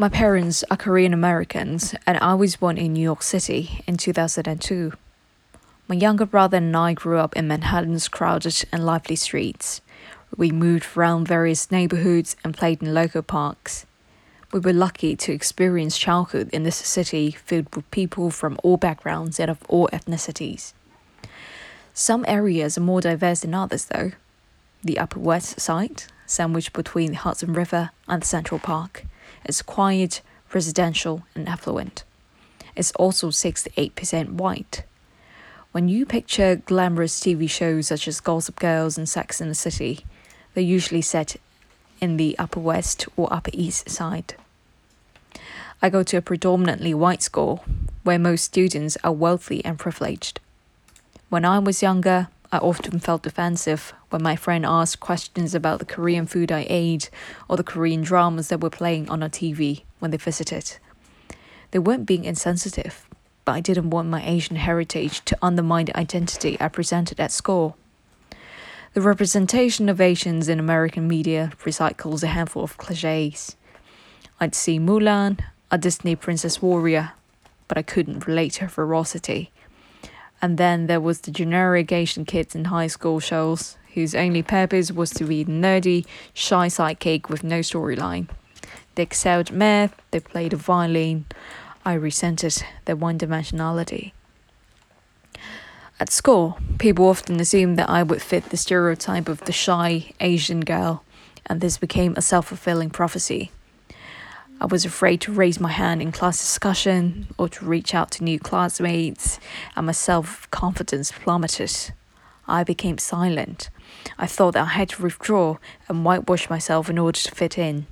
My parents are Korean Americans, and I was born in New York City in 2002. My younger brother and I grew up in Manhattan's crowded and lively streets. We moved around various neighborhoods and played in local parks. We were lucky to experience childhood in this city filled with people from all backgrounds and of all ethnicities. Some areas are more diverse than others, though. The Upper West Side, sandwiched between the Hudson River and Central Park, is quiet, residential, and affluent. It's also 68% white. When you picture glamorous TV shows such as Gossip Girls and Sex in the City, they're usually set in the Upper West or Upper East Side. I go to a predominantly white school where most students are wealthy and privileged. When I was younger, I often felt defensive when my friend asked questions about the Korean food I ate or the Korean dramas that were playing on our TV when they visited. They weren't being insensitive, but I didn't want my Asian heritage to undermine the identity I presented at school. The representation of Asians in American media recycles a handful of cliches. I'd see Mulan, a Disney princess warrior, but I couldn't relate to her ferocity. And then there was the generic Asian kids in high school shows whose only purpose was to be nerdy, shy sidekick with no storyline. They excelled math, they played the violin. I resented their one dimensionality. At school, people often assumed that I would fit the stereotype of the shy Asian girl, and this became a self fulfilling prophecy. I was afraid to raise my hand in class discussion or to reach out to new classmates, and my self confidence plummeted. I became silent. I thought that I had to withdraw and whitewash myself in order to fit in.